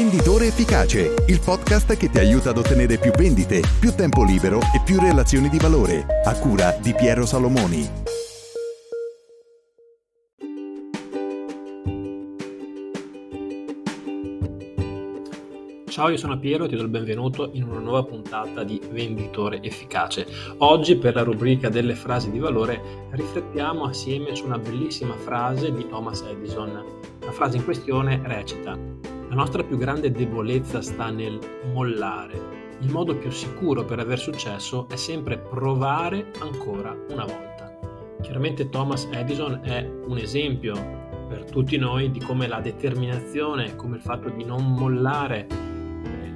Venditore Efficace, il podcast che ti aiuta ad ottenere più vendite, più tempo libero e più relazioni di valore, a cura di Piero Salomoni. Ciao, io sono Piero e ti do il benvenuto in una nuova puntata di Venditore Efficace. Oggi per la rubrica delle frasi di valore riflettiamo assieme su una bellissima frase di Thomas Edison. La frase in questione recita La nostra più grande debolezza sta nel mollare. Il modo più sicuro per aver successo è sempre provare ancora una volta. Chiaramente Thomas Edison è un esempio per tutti noi di come la determinazione, come il fatto di non mollare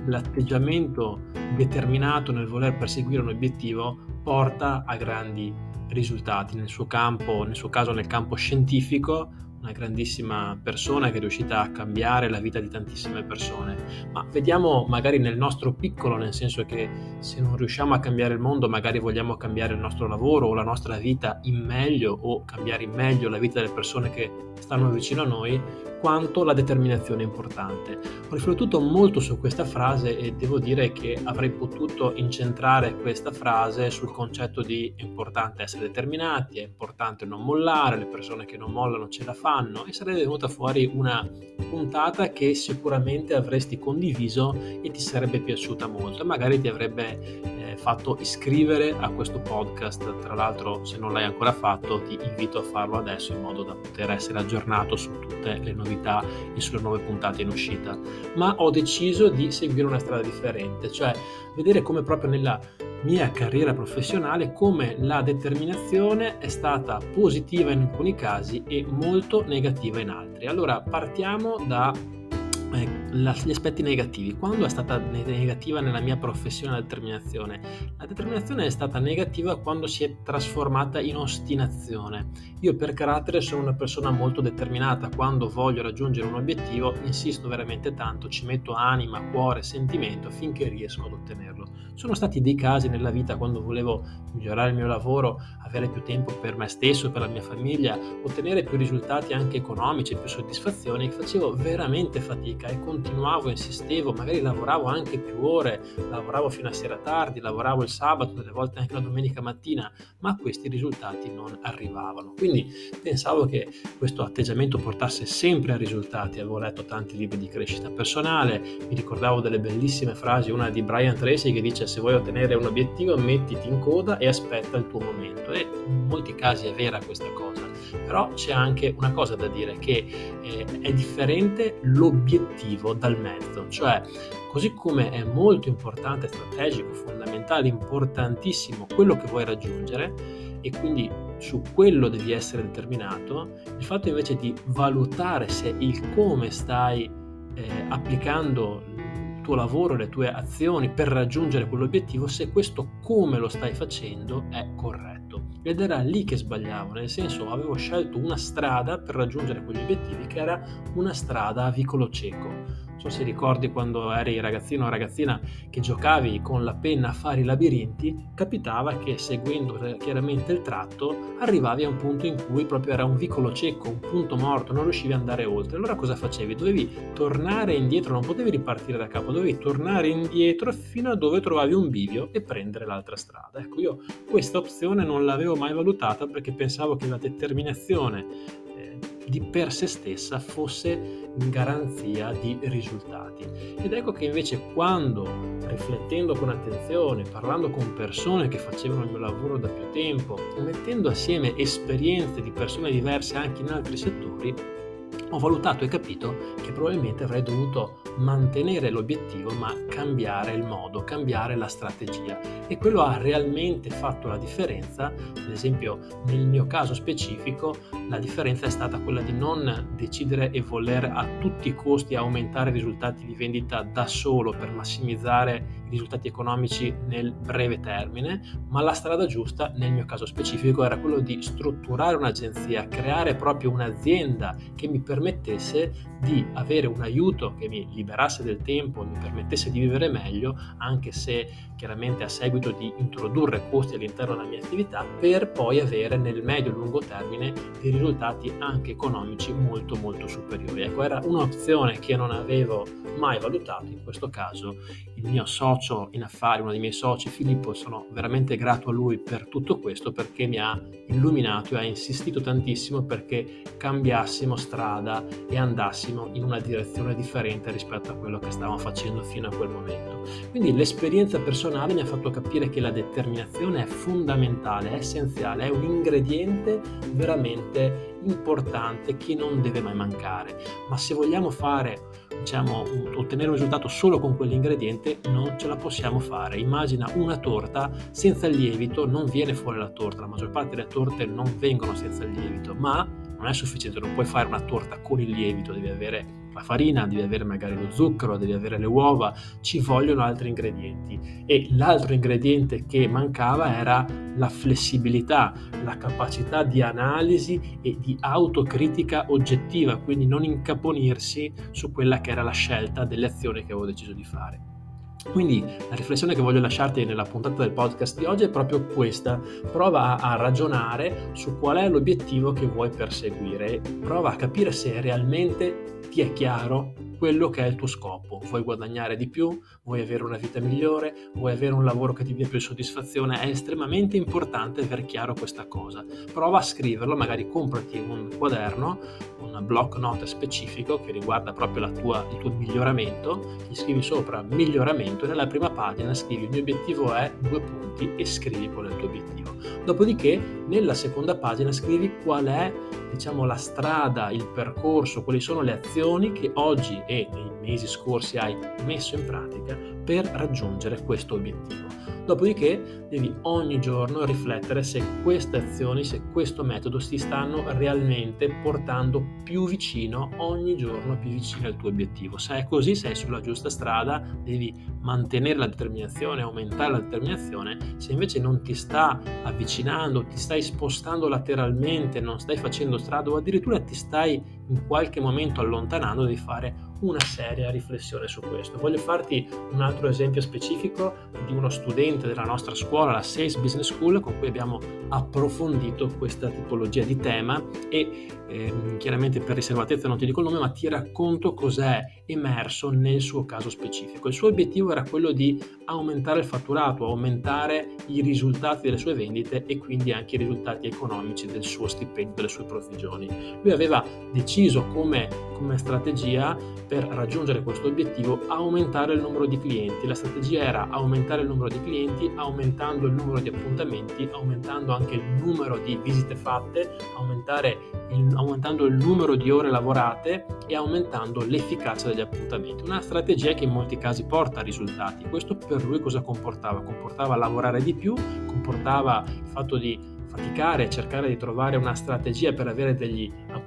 l'atteggiamento determinato nel voler perseguire un obiettivo porta a grandi risultati nel suo campo, nel suo caso nel campo scientifico, una grandissima persona che è riuscita a cambiare la vita di tantissime persone. Ma vediamo magari nel nostro piccolo, nel senso che se non riusciamo a cambiare il mondo, magari vogliamo cambiare il nostro lavoro o la nostra vita in meglio o cambiare in meglio la vita delle persone che stanno vicino a noi, quanto la determinazione è importante. Ho riflettuto molto su questa frase e devo dire che avrei potuto incentrare questa frase sul concetto di è importante essere determinati, è importante non mollare, le persone che non mollano ce la fanno e sarebbe venuta fuori una puntata che sicuramente avresti condiviso e ti sarebbe piaciuta molto e magari ti avrebbe eh, fatto iscrivere a questo podcast. Tra l'altro se non l'hai ancora fatto ti invito a farlo adesso in modo da poter essere aggiornato su tutte le novità e sulle nuove puntate in uscita, ma ho deciso di seguire una strada differente, cioè vedere come proprio nella mia carriera professionale come la determinazione è stata positiva in alcuni casi e molto negativa in altri. Allora partiamo da gli aspetti negativi. Quando è stata negativa nella mia professione la determinazione? La determinazione è stata negativa quando si è trasformata in ostinazione. Io per carattere sono una persona molto determinata, quando voglio raggiungere un obiettivo insisto veramente tanto, ci metto anima, cuore, sentimento finché riesco ad ottenerlo. Sono stati dei casi nella vita quando volevo migliorare il mio lavoro, avere più tempo per me stesso, per la mia famiglia, ottenere più risultati anche economici, più soddisfazioni, facevo veramente fatica e continuavo, insistevo, magari lavoravo anche più ore, lavoravo fino a sera tardi, lavoravo il sabato, delle volte anche la domenica mattina, ma questi risultati non arrivavano. Quindi pensavo che questo atteggiamento portasse sempre a risultati, avevo letto tanti libri di crescita personale, mi ricordavo delle bellissime frasi, una di Brian Tracy che dice se vuoi ottenere un obiettivo mettiti in coda e aspetta il tuo momento. E in molti casi è vera questa cosa però c'è anche una cosa da dire che eh, è differente l'obiettivo dal mezzo, cioè così come è molto importante, strategico, fondamentale, importantissimo quello che vuoi raggiungere e quindi su quello devi essere determinato, il fatto invece di valutare se il come stai eh, applicando il tuo lavoro, le tue azioni per raggiungere quell'obiettivo, se questo come lo stai facendo è corretto ed era lì che sbagliavo, nel senso avevo scelto una strada per raggiungere quegli obiettivi che era una strada a vicolo cieco so se ricordi quando eri ragazzino o ragazzina che giocavi con la penna a fare i labirinti, capitava che seguendo chiaramente il tratto arrivavi a un punto in cui proprio era un vicolo cieco, un punto morto, non riuscivi ad andare oltre. Allora cosa facevi? Dovevi tornare indietro, non potevi ripartire da capo, dovevi tornare indietro fino a dove trovavi un bivio e prendere l'altra strada. Ecco, io questa opzione non l'avevo mai valutata perché pensavo che la determinazione eh, di per sé stessa fosse garanzia di risultati. Ed ecco che invece quando riflettendo con attenzione, parlando con persone che facevano il mio lavoro da più tempo, mettendo assieme esperienze di persone diverse anche in altri settori, ho valutato e capito che probabilmente avrei dovuto mantenere l'obiettivo ma cambiare il modo, cambiare la strategia e quello ha realmente fatto la differenza, ad esempio nel mio caso specifico la differenza è stata quella di non decidere e voler a tutti i costi aumentare i risultati di vendita da solo per massimizzare i risultati economici nel breve termine, ma la strada giusta nel mio caso specifico era quello di strutturare un'agenzia, creare proprio un'azienda che mi permettesse di avere un aiuto che mi liberasse del tempo, mi permettesse di vivere meglio, anche se chiaramente a seguito di introdurre costi all'interno della mia attività, per poi avere nel medio e lungo termine dei risultati anche economici molto molto superiori. Ecco, era un'opzione che non avevo mai valutato, in questo caso il mio socio in affari, uno dei miei soci, Filippo, sono veramente grato a lui per tutto questo perché mi ha illuminato e ha insistito tantissimo perché cambiassimo strada e andassimo in una direzione differente rispetto a quello che stavamo facendo fino a quel momento. Quindi l'esperienza personale mi ha fatto capire che la determinazione è fondamentale, è essenziale, è un ingrediente veramente importante che non deve mai mancare. Ma se vogliamo fare, diciamo, ottenere un risultato solo con quell'ingrediente, non ce la possiamo fare. Immagina una torta senza il lievito, non viene fuori la torta. La maggior parte delle torte non vengono senza il lievito, ma non è sufficiente, non puoi fare una torta con il lievito, devi avere la farina, devi avere magari lo zucchero, devi avere le uova, ci vogliono altri ingredienti. E l'altro ingrediente che mancava era la flessibilità, la capacità di analisi e di autocritica oggettiva, quindi non incaponirsi su quella che era la scelta delle azioni che avevo deciso di fare. Quindi la riflessione che voglio lasciarti nella puntata del podcast di oggi è proprio questa. Prova a ragionare su qual è l'obiettivo che vuoi perseguire. Prova a capire se realmente ti è chiaro quello che è il tuo scopo. Vuoi guadagnare di più? Vuoi avere una vita migliore? Vuoi avere un lavoro che ti dia più soddisfazione? È estremamente importante aver chiaro questa cosa. Prova a scriverlo, magari comprati un quaderno, un block note specifico che riguarda proprio tua, il tuo miglioramento, gli scrivi sopra miglioramento e nella prima pagina scrivi il mio obiettivo è due punti e scrivi qual è il tuo obiettivo. Dopodiché nella seconda pagina scrivi qual è diciamo, la strada, il percorso, quali sono le azioni che oggi e nei mesi scorsi hai messo in pratica per raggiungere questo obiettivo. Dopodiché devi ogni giorno riflettere se queste azioni, se questo metodo ti stanno realmente portando più vicino, ogni giorno più vicino al tuo obiettivo. Se è così, sei sulla giusta strada, devi mantenere la determinazione, aumentare la determinazione. Se invece non ti sta avvicinando, ti stai spostando lateralmente, non stai facendo strada o addirittura ti stai in qualche momento allontanando, devi fare una seria riflessione su questo. Voglio farti un altro esempio specifico di uno studente della nostra scuola, la Sales Business School, con cui abbiamo approfondito questa tipologia di tema e eh, chiaramente per riservatezza non ti dico il nome, ma ti racconto cos'è emerso nel suo caso specifico. Il suo obiettivo era quello di aumentare il fatturato, aumentare i risultati delle sue vendite e quindi anche i risultati economici del suo stipendio, delle sue provvigioni. Lui aveva deciso come, come strategia per raggiungere questo obiettivo aumentare il numero di clienti. La strategia era aumentare il numero di clienti, aumentando il numero di appuntamenti, aumentando anche il numero di visite fatte, il, aumentando il numero di ore lavorate e aumentando l'efficacia degli appuntamenti. Una strategia che in molti casi porta a risultati. Questo per lui cosa comportava? Comportava lavorare di più, comportava il fatto di faticare cercare di trovare una strategia per avere degli appuntamenti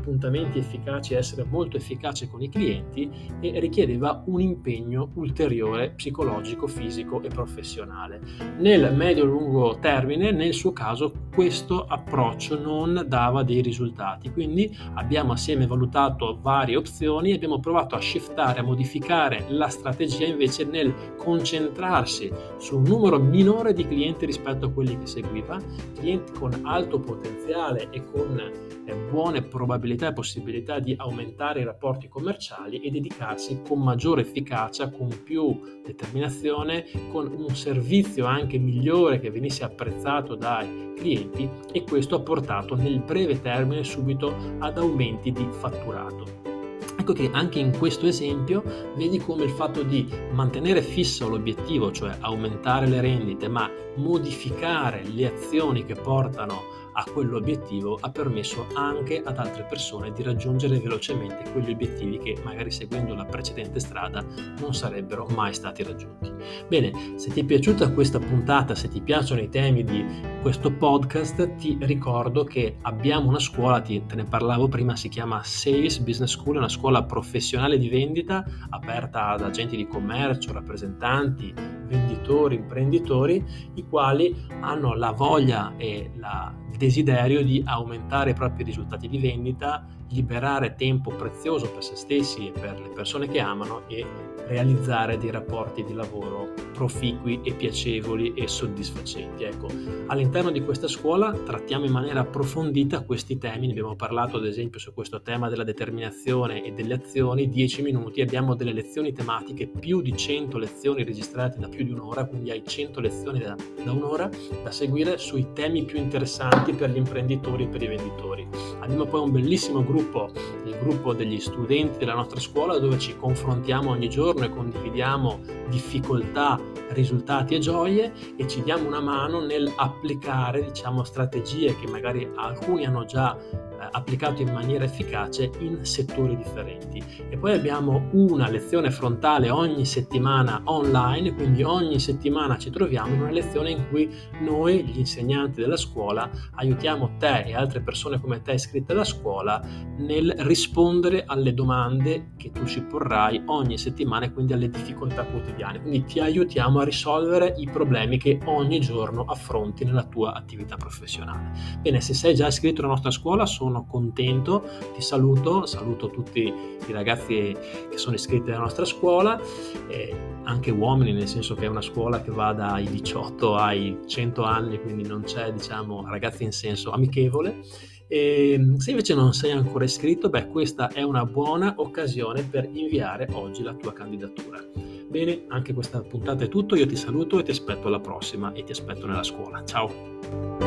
efficaci e essere molto efficace con i clienti e richiedeva un impegno ulteriore psicologico, fisico e professionale. Nel medio-lungo termine, nel suo caso, questo approccio non dava dei risultati, quindi abbiamo assieme valutato varie opzioni e abbiamo provato a shiftare, a modificare la strategia invece nel concentrarsi su un numero minore di clienti rispetto a quelli che seguiva, clienti con alto potenziale e con eh, buone probabilità e possibilità di aumentare i rapporti commerciali e dedicarsi con maggiore efficacia, con più determinazione, con un servizio anche migliore che venisse apprezzato dai clienti e questo ha portato nel breve termine subito ad aumenti di fatturato. Ecco che anche in questo esempio vedi come il fatto di mantenere fisso l'obiettivo, cioè aumentare le rendite, ma modificare le azioni che portano a quell'obiettivo ha permesso anche ad altre persone di raggiungere velocemente quegli obiettivi che magari seguendo la precedente strada non sarebbero mai stati raggiunti. Bene, se ti è piaciuta questa puntata, se ti piacciono i temi di questo podcast, ti ricordo che abbiamo una scuola, te ne parlavo prima, si chiama Sales Business School, una scuola professionale di vendita aperta ad agenti di commercio, rappresentanti, venditori, imprenditori, i quali hanno la voglia e la, il desiderio di aumentare i propri risultati di vendita liberare tempo prezioso per se stessi e per le persone che amano e realizzare dei rapporti di lavoro proficui e piacevoli e soddisfacenti. Ecco, all'interno di questa scuola trattiamo in maniera approfondita questi temi, ne abbiamo parlato ad esempio su questo tema della determinazione e delle azioni, 10 minuti, abbiamo delle lezioni tematiche, più di 100 lezioni registrate da più di un'ora, quindi hai 100 lezioni da, da un'ora da seguire sui temi più interessanti per gli imprenditori e per i venditori. Abbiamo poi un bellissimo gruppo, il gruppo degli studenti della nostra scuola dove ci confrontiamo ogni giorno e condividiamo difficoltà, risultati e gioie e ci diamo una mano nel applicare diciamo strategie che magari alcuni hanno già applicato in maniera efficace in settori differenti. E poi abbiamo una lezione frontale ogni settimana online, quindi ogni settimana ci troviamo in una lezione in cui noi, gli insegnanti della scuola, aiutiamo te e altre persone come te iscritte alla scuola nel rispondere alle domande che tu ci porrai ogni settimana e quindi alle difficoltà quotidiane. Quindi ti aiutiamo a risolvere i problemi che ogni giorno affronti nella tua attività professionale. Bene, se sei già iscritto alla nostra scuola, sono sono contento, ti saluto, saluto tutti i ragazzi che sono iscritti alla nostra scuola, eh, anche uomini, nel senso che è una scuola che va dai 18 ai 100 anni, quindi non c'è, diciamo, ragazzi in senso amichevole. E se invece non sei ancora iscritto, beh, questa è una buona occasione per inviare oggi la tua candidatura. Bene, anche questa puntata è tutto, io ti saluto e ti aspetto alla prossima e ti aspetto nella scuola. Ciao!